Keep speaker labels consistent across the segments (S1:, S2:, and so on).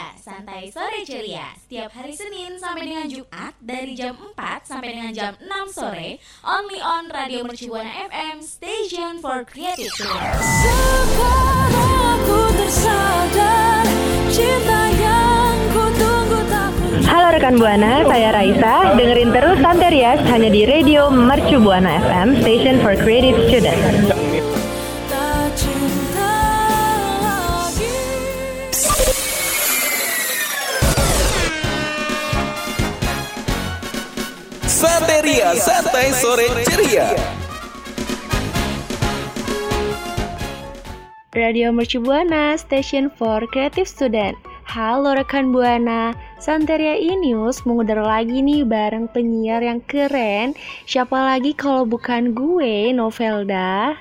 S1: Ceria, santai sore ceria. Setiap hari Senin sampai dengan Jumat dari jam 4 sampai dengan jam 6 sore, only on Radio Mercubuana FM, Station for Creative.
S2: Sekarang aku tersadar cinta yang ku tunggu tak kunjung
S3: Halo rekan Buana, saya Raisa. Dengerin terus Santerias hanya di Radio Mercu Buana FM, Station for Creative Students.
S4: Santai Sore Ceria.
S3: Radio Mercu Buana, Station for Creative Student. Halo rekan Buana, Santeria Inius mengudara lagi nih bareng penyiar yang keren. Siapa lagi kalau bukan gue, Novelda?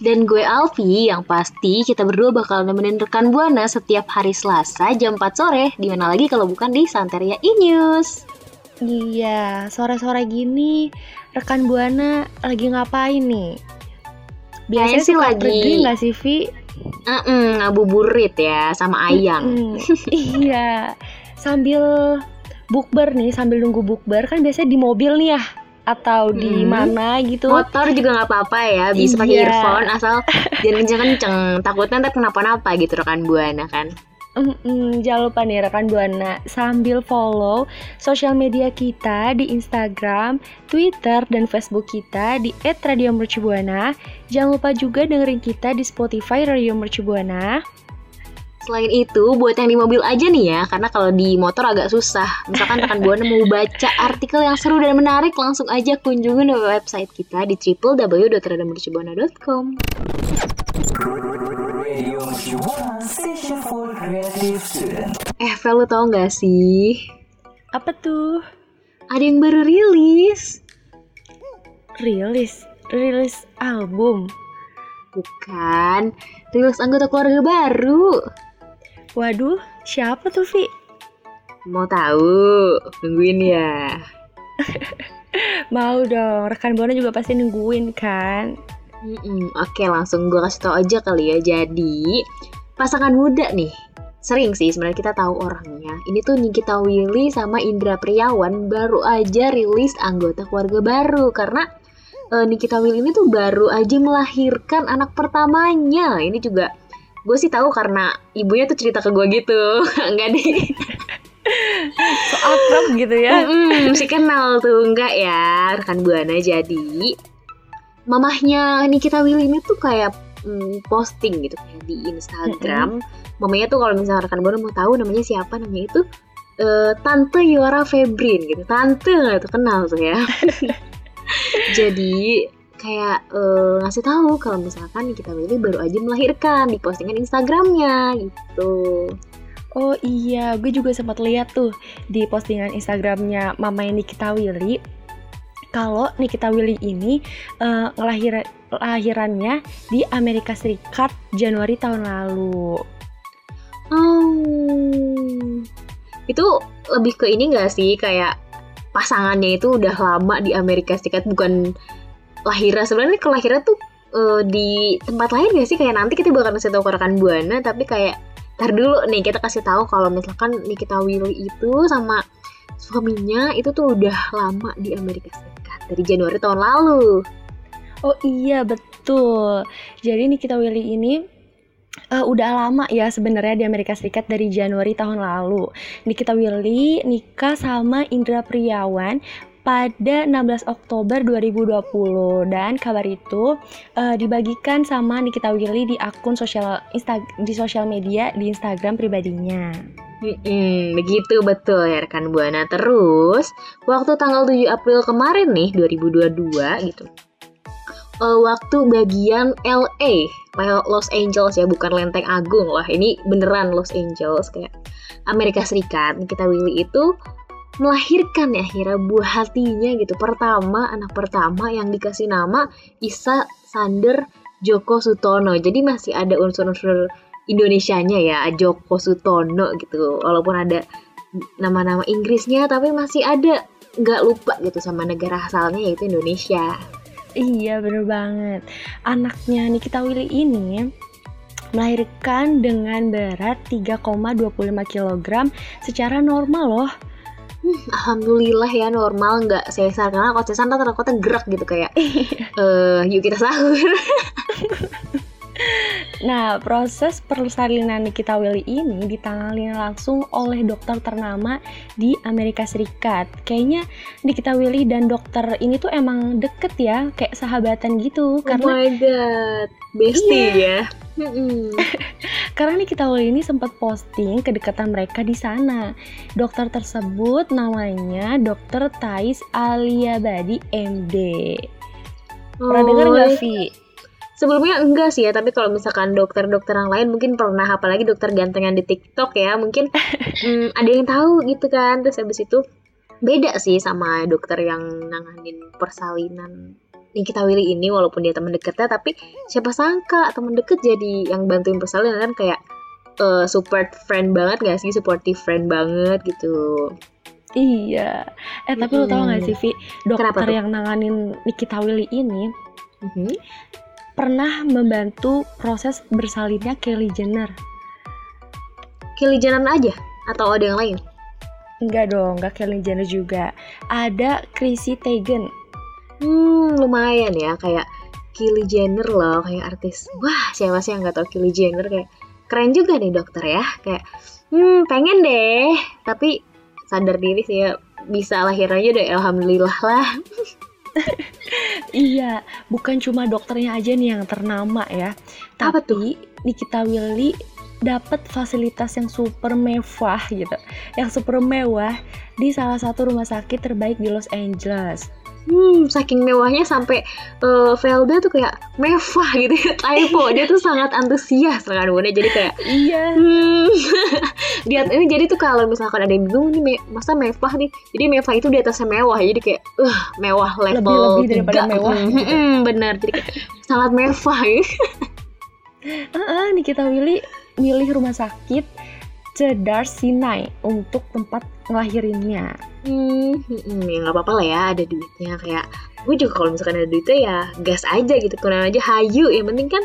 S5: Dan gue Alfi, yang pasti kita berdua bakal nemenin rekan Buana setiap hari Selasa jam 4 sore. Di mana lagi kalau bukan di Santeria E-News.
S3: Iya, sore-sore gini rekan Buana lagi ngapain nih? Biasanya
S5: sih lagi-
S3: pergi nggak sih, Vi?
S5: Mm ngabuburit ya sama Ayang.
S3: Mm, iya, sambil bukber nih, sambil nunggu bukber kan biasanya di mobil nih ya, atau di
S5: Mm.
S3: mana gitu.
S5: Motor juga nggak apa-apa ya, bisa pakai
S3: Iya.
S5: earphone asal jangan kenceng-kenceng. Takutnya ntar kenapa-napa gitu rekan Buana kan.
S3: Mm-mm, jangan lupa nih rekan Buana sambil follow sosial media kita di Instagram, Twitter, dan Facebook kita di @radiomercubuana. Jangan lupa juga dengerin kita di Spotify Radio Mercubuana.
S5: Selain itu, buat yang di mobil aja nih ya, karena kalau di motor agak susah. Misalkan rekan Buana mau baca artikel yang seru dan menarik, langsung aja kunjungin website kita di www.radiomercubuana.com.
S4: Radio Mercubuana Station for Creative Student.
S5: Eh, Vel, lu tau gak sih?
S3: Apa tuh?
S5: Ada yang baru rilis.
S3: Rilis, rilis album.
S5: Bukan, rilis anggota keluarga baru.
S3: Waduh, siapa tuh Vi?
S5: Mau tahu? Nungguin ya.
S3: Mau dong, rekan Buana juga pasti nungguin kan?
S5: Mm-mm, Oke, langsung gue kasih tau aja kali ya. Jadi, pasangan muda nih. Sering sih sebenarnya kita tahu orangnya. Ini tuh Nikita Willy sama Indra Priawan baru aja rilis anggota keluarga baru karena eh, Nikita Willy ini tuh baru aja melahirkan anak pertamanya. Ini juga gue sih tahu karena ibunya tuh cerita ke gue gitu. Enggak deh.
S3: So akrab gitu ya?
S5: Mm-mm, mesti kenal tuh enggak ya rekan buana jadi mamahnya Nikita Willy ini tuh kayak mm, posting gitu kayak di Instagram. Mamanya tuh kalau misalnya rekan buana mau tahu namanya siapa namanya itu eh, Tante Yora Febrin gitu. Tante nggak kenal tuh ya. Jadi kayak eh, ngasih tahu kalau misalkan Nikita Willy baru aja melahirkan di postingan Instagramnya gitu.
S3: Oh iya, gue juga sempat lihat tuh di postingan Instagramnya Mama Nikita Willy. Kalau Nikita Willy ini eh, ngelahir lahirannya di Amerika Serikat Januari tahun lalu.
S5: Oh, itu lebih ke ini gak sih? Kayak pasangannya itu udah lama di Amerika Serikat bukan lahirnya sebenarnya kelahiran tuh eh, di tempat lain gak sih? Kayak nanti kita bakal kasih tahu ke rekan buana tapi kayak tar dulu nih kita kasih tahu kalau misalkan Nikita Willy itu sama suaminya itu tuh udah lama di Amerika Serikat dari Januari tahun lalu.
S3: Oh iya betul. Jadi Nikita Willy ini eh, udah lama ya sebenarnya di Amerika Serikat dari Januari tahun lalu. Nikita Willy nikah sama Indra Priawan pada 16 Oktober 2020 dan kabar itu eh, dibagikan sama Nikita Willy di akun sosial Insta di sosial media di Instagram pribadinya.
S5: Mm-mm, begitu betul ya rekan Buana. Terus, waktu tanggal 7 April kemarin nih, 2022 gitu. eh, waktu bagian LA, Los Angeles ya, bukan Lenteng Agung. Wah, ini beneran Los Angeles kayak Amerika Serikat. Kita Willy itu melahirkan ya akhirnya buah hatinya gitu. Pertama, anak pertama yang dikasih nama Isa Sander Joko Sutono. Jadi masih ada unsur-unsur Indonesianya ya, Joko Sutono gitu. Walaupun ada nama-nama Inggrisnya, tapi masih ada nggak lupa gitu sama negara asalnya yaitu Indonesia.
S3: Iya bener banget Anaknya Nikita Willy ini melahirkan dengan berat 3,25 kg secara normal loh.
S5: Alhamdulillah ya normal nggak sesar karena kalau sesar ntar takutnya gerak gitu kayak eh yuk kita sahur.
S3: Nah, proses persalinan Nikita Willy ini ditangani langsung oleh dokter ternama di Amerika Serikat. Kayaknya Nikita Willy dan dokter ini tuh emang deket ya, kayak sahabatan gitu.
S5: oh
S3: karena
S5: my god, bestie ya. Mm-mm.
S3: Karena Nikita Willy ini sempat posting kedekatan mereka di sana. Dokter tersebut namanya Dokter Thais Aliabadi MD. Pernah dengar nggak,
S5: Oh,
S3: Vi?
S5: Sebelumnya enggak sih ya, tapi kalau misalkan dokter-dokter yang lain mungkin pernah, apalagi dokter ganteng yang di TikTok ya, mungkin mm, ada yang tahu gitu kan. Terus habis itu beda sih sama dokter yang nanganin persalinan Nikita Willy ini walaupun dia teman dekatnya tapi siapa sangka teman deket jadi yang bantuin persalinan kan kayak eh, support friend banget gak sih supportive friend banget gitu
S3: Iya. Eh tapi lo tau gak sih, Vi? Dokter yang nanganin Nikita Willy ini
S5: Mhm.
S3: pernah membantu proses bersalinnya Kylie Jenner.
S5: Kylie Jenner aja atau ada yang lain
S3: Enggak dong, enggak Kylie Jenner juga. Ada Chrissy Teigen.
S5: Hmm, lumayan ya kayak Kylie Jenner loh, kayak artis. Wah, siapa sih yang nggak tahu Kylie Jenner kayak keren juga nih dokter ya. Kayak hmm, pengen deh, tapi sadar diri sih ya bisa lahir aja deh, alhamdulillah lah.
S3: Iya, bukan cuma dokternya aja nih yang ternama ya.
S5: Apa
S3: Tapi Nikita Willy dapat fasilitas yang super mewah gitu. Yang super mewah di salah satu rumah sakit terbaik di Los Angeles.
S5: Hmm, saking mewahnya sampai eh, Velda tuh kayak mewah gitu ya, typo. Dia tuh sangat antusias kan Bunda. Jadi kayak
S3: Iya.
S5: Hmm. Dia ini jadi tuh kalau misalkan ada yang bingung nih me- masa mewah nih. Jadi mewah itu di atasnya mewah. Jadi kayak uh mewah level
S3: Lebih-lebih daripada
S5: tiga.
S3: mewah
S5: Hmm,
S3: gitu.
S5: hmm, benar. Jadi kayak sangat mewah gitu.
S3: Heeh, Nikita Willy milih rumah sakit Cedar Sinai untuk tempat ngelahirinnya.
S5: Hmm, hmm, ya nggak apa-apa lah ya ada duitnya. Kayak gue juga kalau misalkan ada duitnya ya gas aja gitu kurang aja hayu. Yang penting kan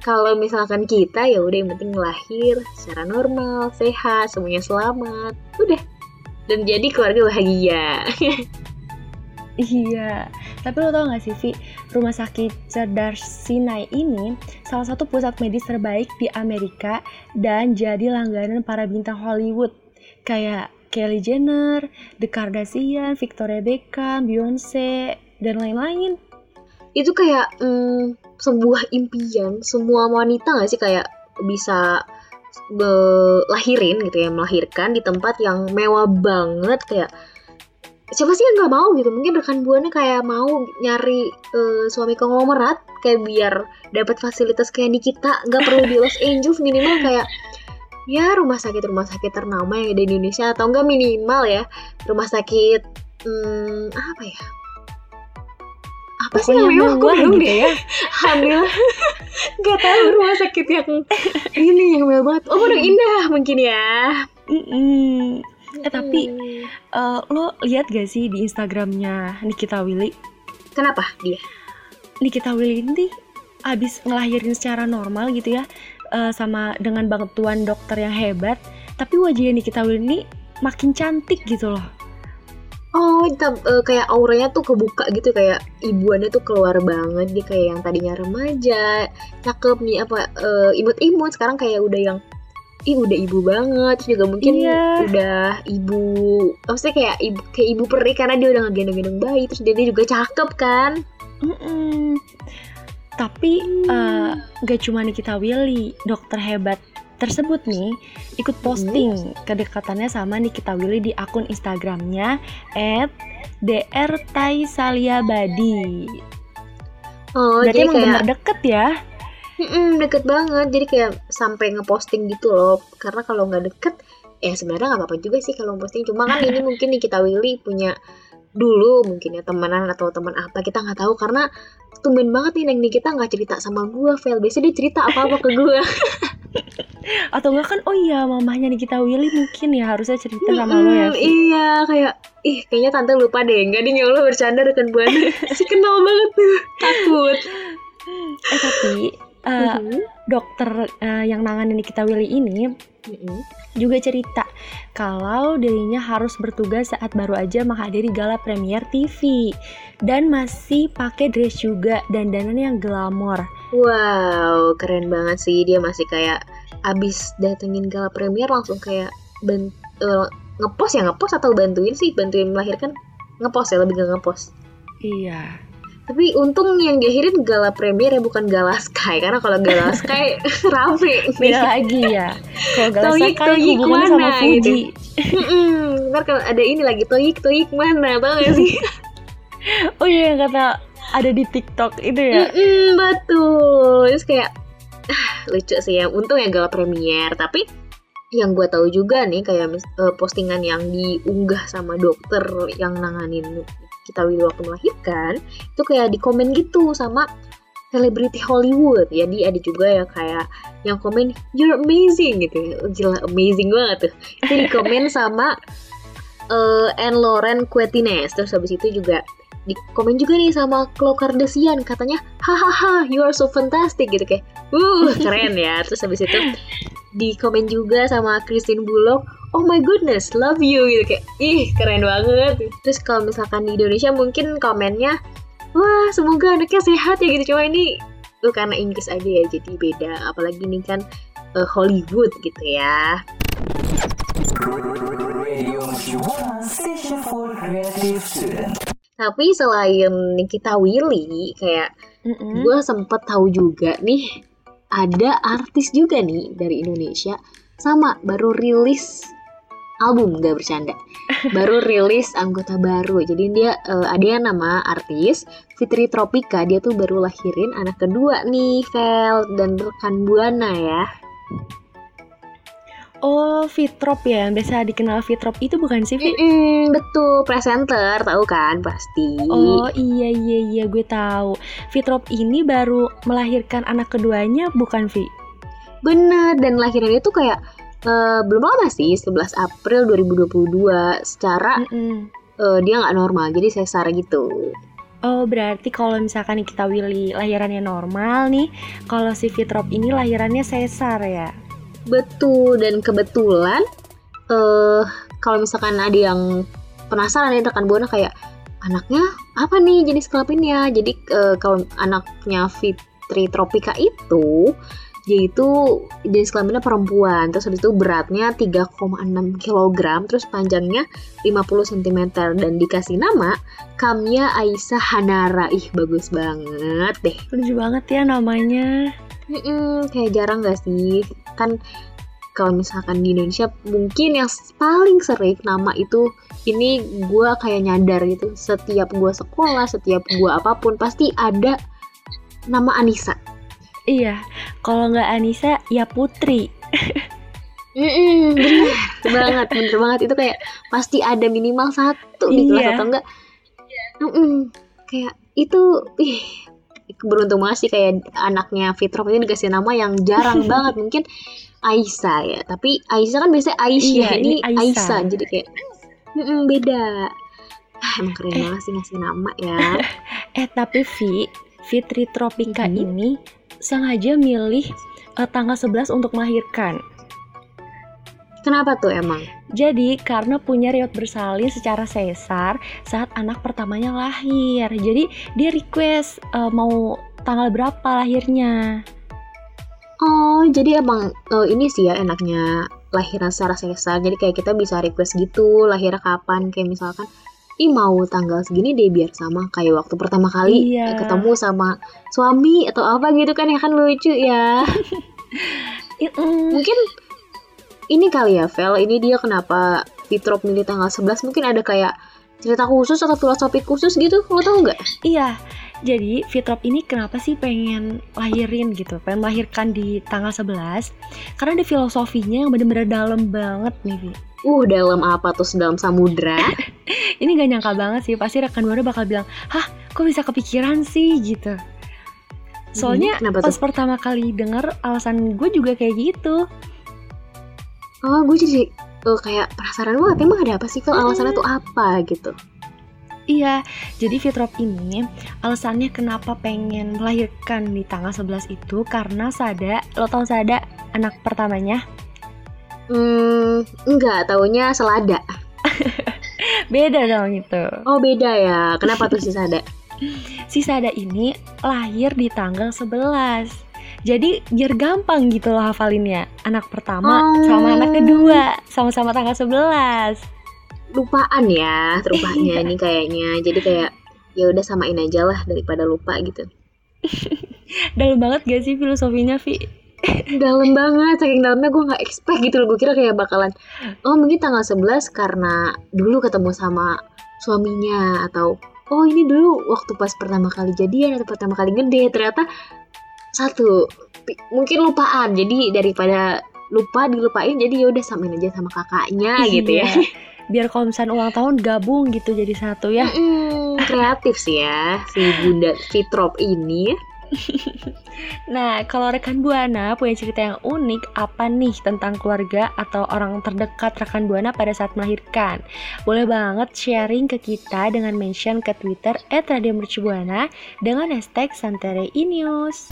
S5: kalau misalkan kita ya udah yang penting lahir secara normal sehat semuanya selamat. Udah. Dan jadi keluarga bahagia
S3: Iya, tapi lo tau gak sih Vi, rumah sakit Cedar Sinai ini salah satu pusat medis terbaik di Amerika dan jadi langganan para bintang Hollywood. Kayak Kylie Jenner, The Kardashian, Victoria Beckham, Beyonce, dan lain-lain.
S5: itu kayak mm, sebuah impian. Semua wanita gak sih kayak bisa lahirin gitu ya melahirkan di tempat yang mewah banget. Kayak siapa sih yang nggak mau gitu mungkin rekan buana kayak mau nyari eh, suami konglomerat kayak biar dapat fasilitas kayak di kita nggak perlu di Los Angeles minimal kayak ya rumah sakit rumah sakit ternama yang ada di Indonesia atau enggak minimal ya rumah sakit hmm, apa ya apa sih
S3: Pokoknya
S5: yang mewah Kok
S3: mewah
S5: bingung
S3: gitu
S5: deh.
S3: ya.
S5: Alhamdulillah Gak tahu rumah sakit yang ini yang mewah banget Oh Pondok Indah mungkin ya
S3: Mm-mm. Eh tapi
S5: Hmm.
S3: eh, lo lihat gak sih di Instagramnya Nikita Willy?
S5: Kenapa dia?
S3: Nikita Willy ini abis ngelahirin secara normal gitu ya eh, sama dengan bantuan dokter yang hebat tapi wajahnya Nikita Willy ini makin cantik gitu loh
S5: Oh eh, kayak auranya tuh kebuka gitu Kayak ibuannya tuh keluar banget Dia kayak yang tadinya remaja Cakep nih apa eh, Imut-imut Sekarang kayak udah yang Ih udah ibu banget. Terus juga mungkin
S3: Iya.
S5: udah ibu Maksudnya kayak ibu, kayak ibu peri Karena dia udah ngegendong-gendong bayi Terus dia, dia juga cakep kan?
S3: Mm-mm. tapi eh, gak cuma Nikita Willy dokter hebat tersebut nih ikut posting kedekatannya sama Nikita Willy di akun Instagramnya @drtaisaliabadi.
S5: Oh
S3: berarti
S5: jadi
S3: emang
S5: kayak
S3: bener deket ya
S5: Mm-mm, deket banget. Jadi kayak sampai ngeposting gitu loh. Karena kalau nggak deket ya sebenarnya nggak apa-apa juga sih kalau posting cuma kan ini mungkin nih kita Willy punya dulu mungkin ya temenan atau teman apa kita nggak tahu. Karena tumben banget nih neng kita nggak cerita sama gua Vel biasanya dia cerita apa apa ke gua.
S3: Atau enggak kan oh iya mamahnya Nikita Willy mungkin ya harusnya cerita sama lo ya Vi.
S5: iya kayak ih kayaknya tante lupa deh. Nggak ya Allah bercanda rekan buana si kenal banget tuh. Takut.
S3: Eh tapi eh,
S5: Mhm.
S3: dokter eh, yang nanganin kita Willy ini
S5: Mhm.
S3: juga cerita kalau dirinya harus bertugas saat baru aja menghadiri gala premier TV dan masih pakai dress juga dan dandan yang glamor.
S5: Wow, keren banget sih dia masih kayak abis datengin gala premier langsung kayak ben eh, ngepost ya ngepost atau bantuin sih bantuin melahirkan ngepost ya lebih ke ngepost.
S3: Iya.
S5: Tapi untung yang diakhirin gala premier ya bukan gala sky karena kalau gala sky rame.
S3: Beda lagi ya. Kalau gala Sakai
S5: Toyik
S3: hubungannya sama
S5: mana
S3: Fuji.
S5: gitu. Ntar kalau ada ini lagi toyik toyik mana tau gak sih?
S3: Oh iya yang kata ada di TikTok itu ya.
S5: Mm-mm, betul. Terus kayak ah, lucu sih ya. Untung ya gala premier. Tapi yang gue tahu juga nih kayak eh, postingan yang diunggah sama dokter yang nanganin kita Willy waktu melahirkan itu kayak di komen gitu sama selebriti Hollywood. Jadi ada juga ya kayak yang komen you're amazing gitu. Ya. gila amazing banget tuh. Itu di komen sama eh Anne Lauren Quetines terus habis itu juga di komen juga nih sama Khloe Kardashian katanya hahaha you are so fantastic gitu kayak uh keren ya. Terus habis itu di komen juga sama Christine Bullock oh my goodness love you gitu. Kayak ih keren banget. Terus kalau misalkan di Indonesia mungkin komennya wah semoga anaknya sehat ya gitu. Cuma ini tuh karena Inggris aja ya jadi beda. Apalagi ini kan eh, Hollywood gitu ya. Tapi selain Nikita Willy kayak
S3: Mm-mm.
S5: gue sempet tahu juga nih ada artis juga nih dari Indonesia sama baru rilis album gak bercanda. Baru rilis anggota baru. Jadi dia eh, ada yang nama artis Fitri Tropika. Dia tuh baru lahirin anak kedua nih Vel dan rekan Buana ya.
S3: Oh, Fitrop ya, yang biasa dikenal Fitrop. Itu bukan sih, Fi?
S5: Mm-mm, betul. Presenter tahu kan? Pasti.
S3: Oh iya iya iya gue tahu. Fitrop ini baru melahirkan anak keduanya bukan Vi?
S5: Bener, dan lahirannya tuh kayak eh, belum lama sih, 11 April 2022. Secara
S3: Mm-mm.
S5: eh, dia nggak normal, jadi sesar gitu.
S3: Oh berarti kalau misalkan kita Willy lahirannya normal nih, kalau si Fitrop ini lahirannya sesar ya?
S5: Betul, dan kebetulan eh kalau misalkan ada yang penasaran ya rekan Buana kayak anaknya apa nih jenis kelaminnya. Jadi eh, kalau anaknya Fitri Tropika itu dia itu jenis kelaminnya perempuan. Terus habis itu beratnya 3,6 kg terus panjangnya 50 cm dan dikasih nama Kamya Aisyah Hanara. Ih bagus banget deh.
S3: Lucu banget ya namanya.
S5: Mm-mm, kayak jarang gak sih? Kan kalau misalkan di Indonesia mungkin yang paling sering nama itu ini gue kayak nyadar gitu. Setiap gue sekolah setiap gue apa pun pasti ada nama Anissa
S3: Iya, kalau nggak Anissa ya Putri.
S5: Mm-mm, bener banget bener banget itu kayak pasti ada minimal satu di kelas
S3: Iya.
S5: atau enggak Mm-mm, kayak itu ih beruntung banget sih kayak anaknya Fitrop ini dikasih nama yang jarang banget mungkin Aisyah ya tapi Aisyah kan biasanya Aisyah
S3: Iya,
S5: ini
S3: ini Aisyah.
S5: Aisyah jadi kayak mm-mm, beda ah, emang keren banget sih ngasih nama ya
S3: Eh tapi Vi, Fitri Tropika
S5: Mhm.
S3: ini sengaja milih eh, tanggal 11 untuk melahirkan.
S5: kenapa tuh emang
S3: Jadi karena punya riwayat bersalin secara sesar saat anak pertamanya lahir. Jadi dia request eh, mau tanggal berapa lahirnya.
S5: Oh, jadi emang eh, ini sih ya enaknya lahiran secara sesar. Jadi kayak kita bisa request gitu, lahirnya kapan. Kayak misalkan, ih mau tanggal segini deh biar sama kayak waktu pertama kali
S3: Iya.
S5: eh, ketemu sama suami atau apa gitu kan ya kan lucu ya. Mungkin ini kali ya, Vel. Ini dia kenapa Fitrop milih tanggal 11 mungkin ada kayak cerita khusus atau filosofi khusus gitu. Lo tau nggak?
S3: Iya. Jadi Fitrop ini kenapa sih pengen lahirin gitu, pengen melahirkan di tanggal 11? Karena ada filosofinya yang bener-bener dalam banget nih, Vi.
S5: Uh, dalam apa tuh? Dalam samudra?
S3: Ini gak nyangka banget sih, pasti rekan Buana bakal bilang, Hah, kok bisa kepikiran sih gitu. Soalnya
S5: Hmm,
S3: pas pertama kali denger alasan gue juga kayak gitu.
S5: Oh, gue jadi eh, kayak penasaran banget. Emang ada apa sih kalau alasannya tuh apa gitu?
S3: Iya, jadi Fitrop ini alasannya kenapa pengen melahirkan di tanggal 11 itu karena Sada, lo tau Sada anak pertamanya?
S5: Hmm, enggak, taunya selada.
S3: Beda dong itu.
S5: Oh beda ya, kenapa tuh si Sada?
S3: Si Sada ini lahir di tanggal 11. Jadi biar gampang gitu loh hafalinnya. Anak pertama
S5: Oh.
S3: sama anak kedua sama-sama tanggal 11.
S5: Lupaan ya, rupanya
S3: Iya.
S5: ini kayaknya. Jadi kayak ya udah samain aja lah daripada lupa gitu.
S3: Dalam banget gak sih filosofinya, Vi?
S5: Dalam banget, saking dalamnya gue nggak expect gitu loh. Gue kira kayak bakalan, oh mungkin tanggal 11 karena dulu ketemu sama suaminya atau oh ini dulu waktu pas pertama kali jadian atau pertama kali gede ternyata satu mungkin lupaan jadi daripada lupa dilupain jadi ya udah samain aja sama kakaknya gitu ya
S3: Iya. Biar kalau misalnya ulang tahun gabung gitu jadi satu ya.
S5: Mm, kreatif sih ya si bunda Fitrop ini
S3: Nah, kalau rekan Buana punya cerita yang unik apa nih tentang keluarga atau orang terdekat rekan Buana pada saat melahirkan? Boleh banget sharing ke kita dengan mention ke Twitter @radiomercubuana dengan hashtag Santere Inews.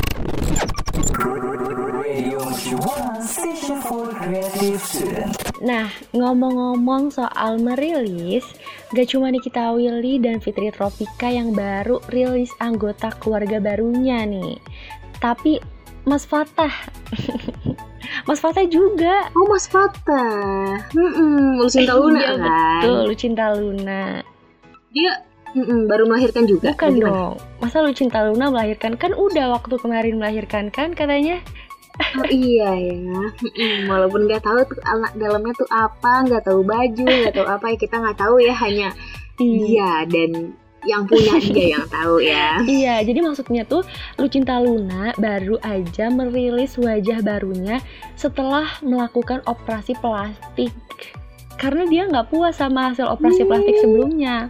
S4: Radio Mercubuana Station for Creative Student.
S3: Nah, ngomong-ngomong soal merilis, gak cuma Nikita Willy dan Fitri Tropika yang baru rilis anggota keluarga barunya nih. Tapi Mas Fatah, Mas Fatah juga.
S5: oh Mas Fatah mm Lucinta Luna
S3: Iya,
S5: kan
S3: Betul, Lucinta Luna.
S5: dia mm-mm, baru melahirkan juga
S3: Bukan dong. Masa Lucinta Luna melahirkan kan udah waktu kemarin melahirkan kan katanya?
S5: Oh iya ya, walaupun nggak tahu tuh anak dalamnya tuh apa, nggak tahu baju, nggak tahu apa ya kita nggak tahu ya hanya dia dan yang punya dia yang tahu ya.
S3: Iya, jadi maksudnya tuh Lucinta Luna baru aja merilis wajah barunya setelah melakukan operasi plastik. Karena dia nggak puas sama hasil operasi plastik sebelumnya.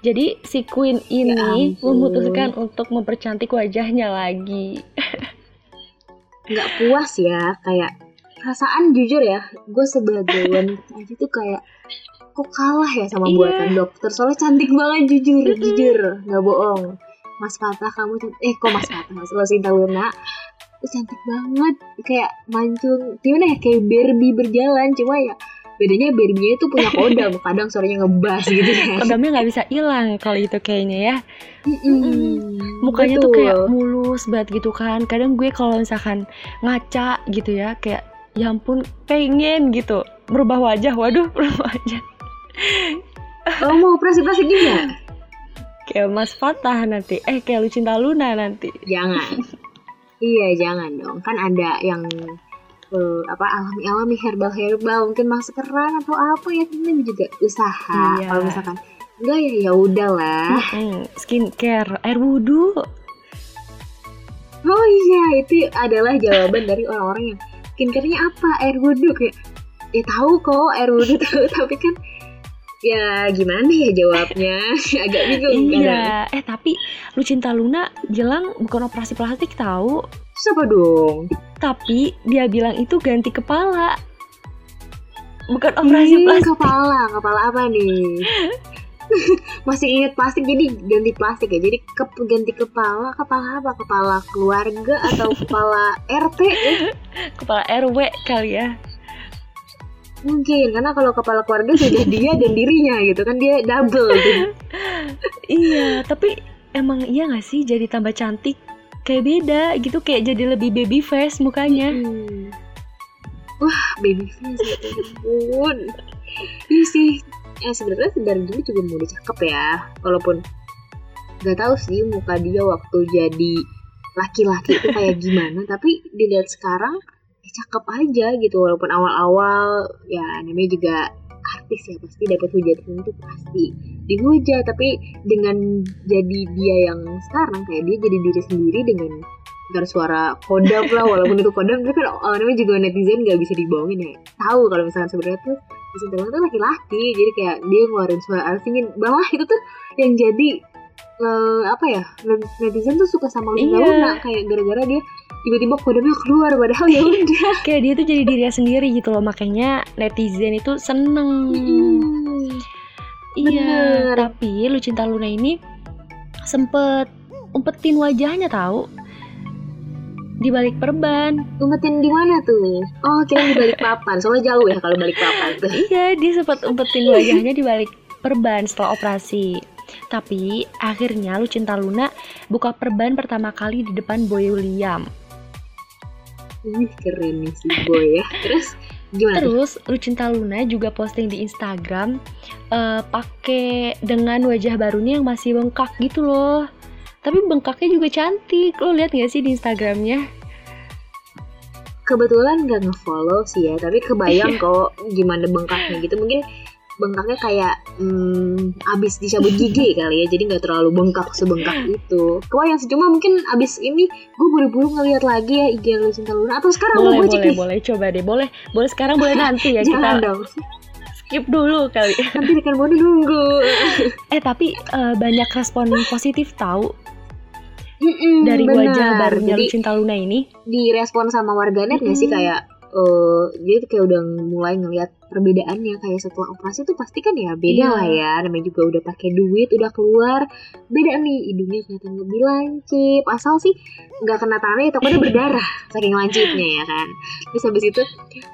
S3: Jadi si Queen ini
S5: ampun.
S3: memutuskan untuk mempercantik wajahnya lagi.
S5: Nggak puas ya, kayak perasaan jujur ya, gue sebagai wanita aja tuh kayak kok kalah ya sama
S3: Iya.
S5: buatan dokter? Soalnya cantik banget jujur jujur nggak bohong. Mas Fatah kamu eh kok Mas Fatah? Mas Lucinta Luna. Itu cantik banget kayak mancung gimana ya kayak Barbie berjalan cuma ya bedanya Barbie itu punya kodam kadang suaranya ngebas gitu kan
S3: Kodamnya nggak bisa hilang kalau itu kayaknya ya.
S5: Mm-mm.
S3: Mukanya tuh
S5: Betul.
S3: kayak mulus banget gitu kan. Kadang gue kalau misalkan ngaca gitu ya kayak ya ampun pengen gitu merubah wajah. Waduh, merubah wajah.
S5: oh mau operasi plastik juga
S3: Kayak Mas Fatah nanti. Eh kayak Lucinta Luna nanti.
S5: jangan iya jangan dong kan ada yang eh, apa alami alami herbal herbal mungkin maskeran atau apa ya ini juga usaha
S3: Iya.
S5: kalau misalkan enggak ya ya udahlah
S3: Mm, skincare, air wudhu.
S5: oh iya itu adalah jawaban dari orang-orang yang skincare-nya apa air wudhu kayak ya tahu kok air wudhu tahu tapi kan ya gimana ya jawabnya agak bingung.
S3: Iya. Eh tapi Lucinta Luna bilang bukan operasi plastik tahu.
S5: Terus apa dong
S3: Tapi dia bilang itu ganti kepala. Bukan operasi
S5: Hmm,
S3: plastik.
S5: kepala kepala apa nih masih ingat plastik jadi ganti plastik ya jadi ke, ganti kepala kepala apa kepala keluarga atau kepala RT ya?
S3: Kepala RW kali ya.
S5: mungkin karena kalau kepala keluarga sudah dia dan dirinya gitu kan dia double tuh.
S3: Iya, tapi emang iya gak sih jadi tambah cantik? Kayak beda gitu, kayak jadi lebih baby face mukanya.
S5: Hmm. wah baby face ya ampun iya sih eh sebenarnya dari dulu juga mau cakep ya. Walaupun nggak tahu sih muka dia waktu jadi laki-laki itu kayak gimana. Tapi dilihat sekarang ya cakep aja gitu. Walaupun awal-awal ya namanya juga artis ya pasti dapat hujatan itu pasti dihujat. Tapi dengan jadi dia yang sekarang kayak dia jadi diri sendiri dengan ntar suara kodam lah. Walaupun itu kodam tapi kan namanya juga netizen nggak bisa dibohongin ya. Tahu kalau misalnya sebenarnya tuh Tatum tuh laki-laki jadi kayak dia ngeluarin suara asingin malah itu tuh yang jadi eh, apa ya netizen tuh suka sama Luna
S3: Iya.
S5: Luna kayak gara-gara dia tiba-tiba kodamnya keluar padahal ya udah
S3: Kayak dia tuh jadi dirinya sendiri gitu loh, makanya netizen itu seneng. Iya,
S5: Bener.
S3: tapi Lucinta Luna ini sempet umpetin wajahnya tahu di balik perban.
S5: Umpetin di mana tuh? Oh, kira di balik papan. Soalnya jauh ya kalau balik papan tuh.
S3: Iya, dia sempat umpetin wajahnya di balik perban setelah operasi. Tapi akhirnya Lucinta Luna buka perban pertama kali di depan Boy William.
S5: Wih, keren nih si boy ya. Terus gimana?
S3: Terus Lucinta Luna juga posting di Instagram eh, pakai dengan wajah barunya yang masih bengkak gitu loh. Tapi bengkaknya juga cantik. Lo lihat gak sih di Instagramnya?
S5: Kebetulan gak nge-follow sih ya, tapi kebayang kok gimana bengkaknya gitu. Mungkin bengkaknya kayak hmm, abis dicabut gigi kali ya, jadi nggak terlalu bengkak sebengkak itu. Kebayang sih, cuma mungkin abis ini gue buru-buru ngeliat lagi ya IG Lucinta Luna atau sekarang
S3: Boleh,
S5: gue cek
S3: boleh,
S5: nih?
S3: boleh. Coba deh, boleh. Boleh sekarang, boleh nanti ya.
S5: Jangan
S3: Kita
S5: dong,
S3: skip dulu kali.
S5: nanti rekan Bono nunggu.
S3: Eh, tapi eh, banyak respon positif tahu
S5: Mm-mm,
S3: dari
S5: benar.
S3: wajah barunya
S5: Jadi
S3: Lucinta Luna ini.
S5: direspon sama warganet nggak sih?
S3: Mm-mm.
S5: kayak eh dia tuh kayak udah mulai ngelihat perbedaannya. Kayak setelah operasi tuh pasti kan ya beda
S3: Iya.
S5: lah ya. Namanya juga udah pakai duit udah keluar. Beda nih hidungnya kelihatan lebih lancip. Asal sih nggak kena tanah ya takutnya berdarah saking lancipnya ya kan. Terus habis itu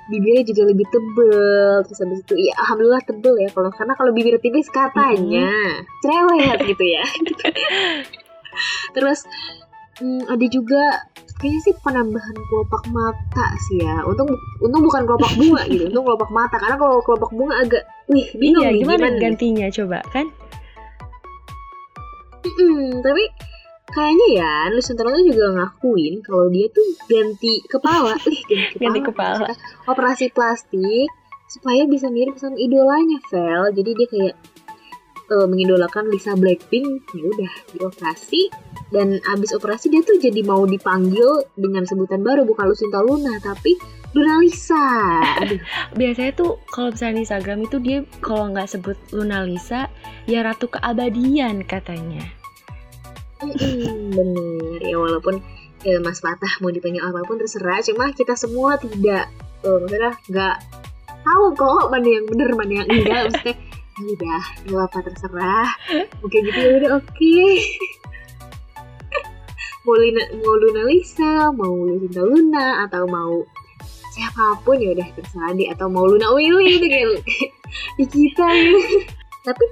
S5: bibirnya juga lebih tebel. Terus habis itu ya alhamdulillah tebel ya kalau karena kalau bibir tipis katanya cerewet gitu ya terus hmm, ada juga kayaknya sih penambahan kelopak mata sih ya untung untung bukan kelopak bunga gitu untung kelopak mata karena kalau kelopak bunga agak wih bingung
S3: Iya,
S5: nih,
S3: gimana,
S5: nih?
S3: gantinya coba kan?
S5: Mm-mm, tapi kayaknya ya Nusantara tuh juga ngakuin kalau dia tuh ganti kepala ganti kepala,
S3: Ganti kepala.
S5: operasi plastik supaya bisa mirip sama idolanya Vel jadi dia kayak eh, mengidolakan Lisa Blackpink ya udah dioperasi dan abis operasi dia tuh jadi mau dipanggil dengan sebutan baru bukan Lucinta Luna tapi Luna Lisa. Aduh.
S3: Biasanya tuh kalau misalnya di Instagram itu dia kalau nggak sebut Luna Lisa, ya Ratu Keabadian katanya.
S5: Mm-mm, bener. Ya walaupun eh, Mas Fatah mau dipanggil apa pun terserah. Cuma kita semua tidak eh, maksudnya nggak tahu kok mana yang bener mana yang enggak. Maksudnya ya udah nggak apa terserah. Oke gitu ya udah oke. Mau Luna Lisa mau Lucinta Luna atau mau siapa pun ya udah terserah deh. Atau mau Luna Willy itu kayak di kita. Gitu. tapi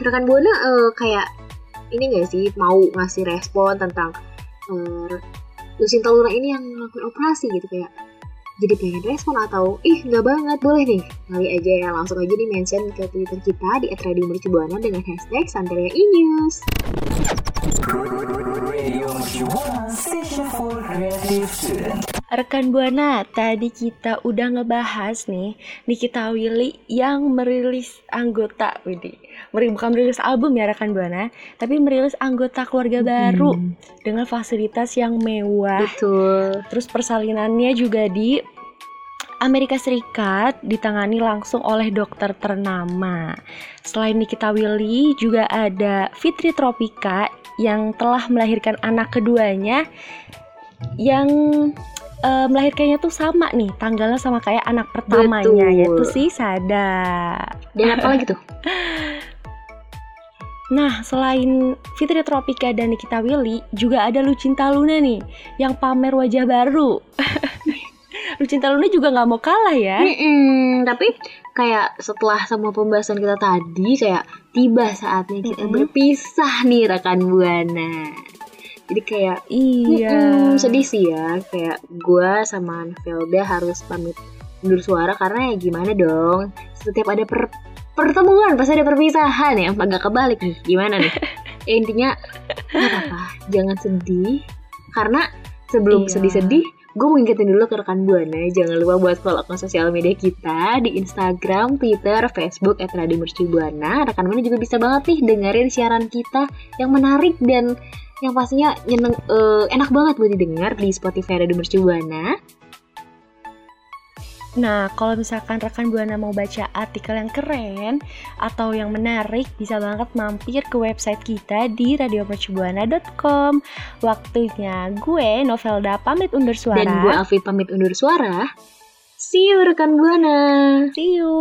S5: rekan buana eh, kayak ini gak sih mau ngasih respon tentang eh, Lucinta Luna ini yang ngelakuin operasi gitu kayak jadi pengen respon atau ih nggak banget boleh nih kali aja ya langsung aja di mention ke twitter kita di @radiomercubuana dengan hashtag Santeria News.
S4: Radio Mercubuana Station for Creative Student.
S3: Rekan Buana, tadi kita udah ngebahas nih Nikita Willy yang merilis anggota Widih, meri- bukan merilis album ya rekan Buana Tapi merilis anggota keluarga baru dengan fasilitas yang mewah
S5: Betul.
S3: Terus persalinannya juga di Amerika Serikat ditangani langsung oleh dokter ternama. Selain Nikita Willy, juga ada Fitri Tropika yang telah melahirkan anak keduanya yang eh, melahirkannya tuh sama nih, tanggalnya sama kayak anak pertamanya
S5: Betul.
S3: yaitu si Sada.
S5: Dan apa lagi tuh?
S3: Nah, selain Fitri Tropika dan Nikita Willy, juga ada Lucinta Luna nih yang pamer wajah baru. Lucinta Luna juga nggak mau kalah ya.
S5: Mm-mm, tapi kayak setelah semua pembahasan kita tadi kayak tiba saatnya kita
S3: Mm-mm.
S5: berpisah nih rekan buana. Jadi kayak
S3: Iya.
S5: mm-mm, sedih sih ya kayak gua sama Velda harus pamit undur suara karena ya gimana dong setiap ada per- pertemuan pasti ada perpisahan ya agak kebalik nih gimana nih ya intinya apa-apa jangan sedih karena sebelum
S3: Iya.
S5: sedih-sedih gue mau ingetin dulu ke rekan buana jangan lupa buat follow akun sosial media kita di Instagram, Twitter, Facebook @radiomercubuana. Rekan buana juga bisa banget nih dengerin siaran kita yang menarik dan yang pastinya nyeneng, eh, enak banget buat didengar di Spotify Radio Mercubuana.
S3: Nah, kalau misalkan rekan Buana mau baca artikel yang keren atau yang menarik, bisa banget mampir ke website kita di radiomercubuana.com. Waktunya gue Novelda pamit undur suara.
S5: Dan gue Alfi pamit undur suara. See you rekan buana.
S3: See you.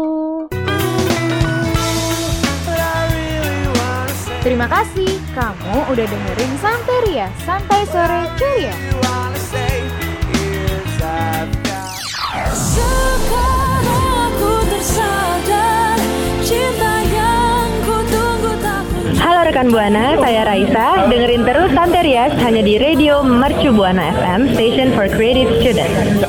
S6: Terima kasih kamu udah dengerin Santeria, Santai Sore Ceria.
S7: Halo rekan Buana, saya Raisa. Dengerin terus Santerias hanya di Radio Mercu Buana FM, Station for Creative Students.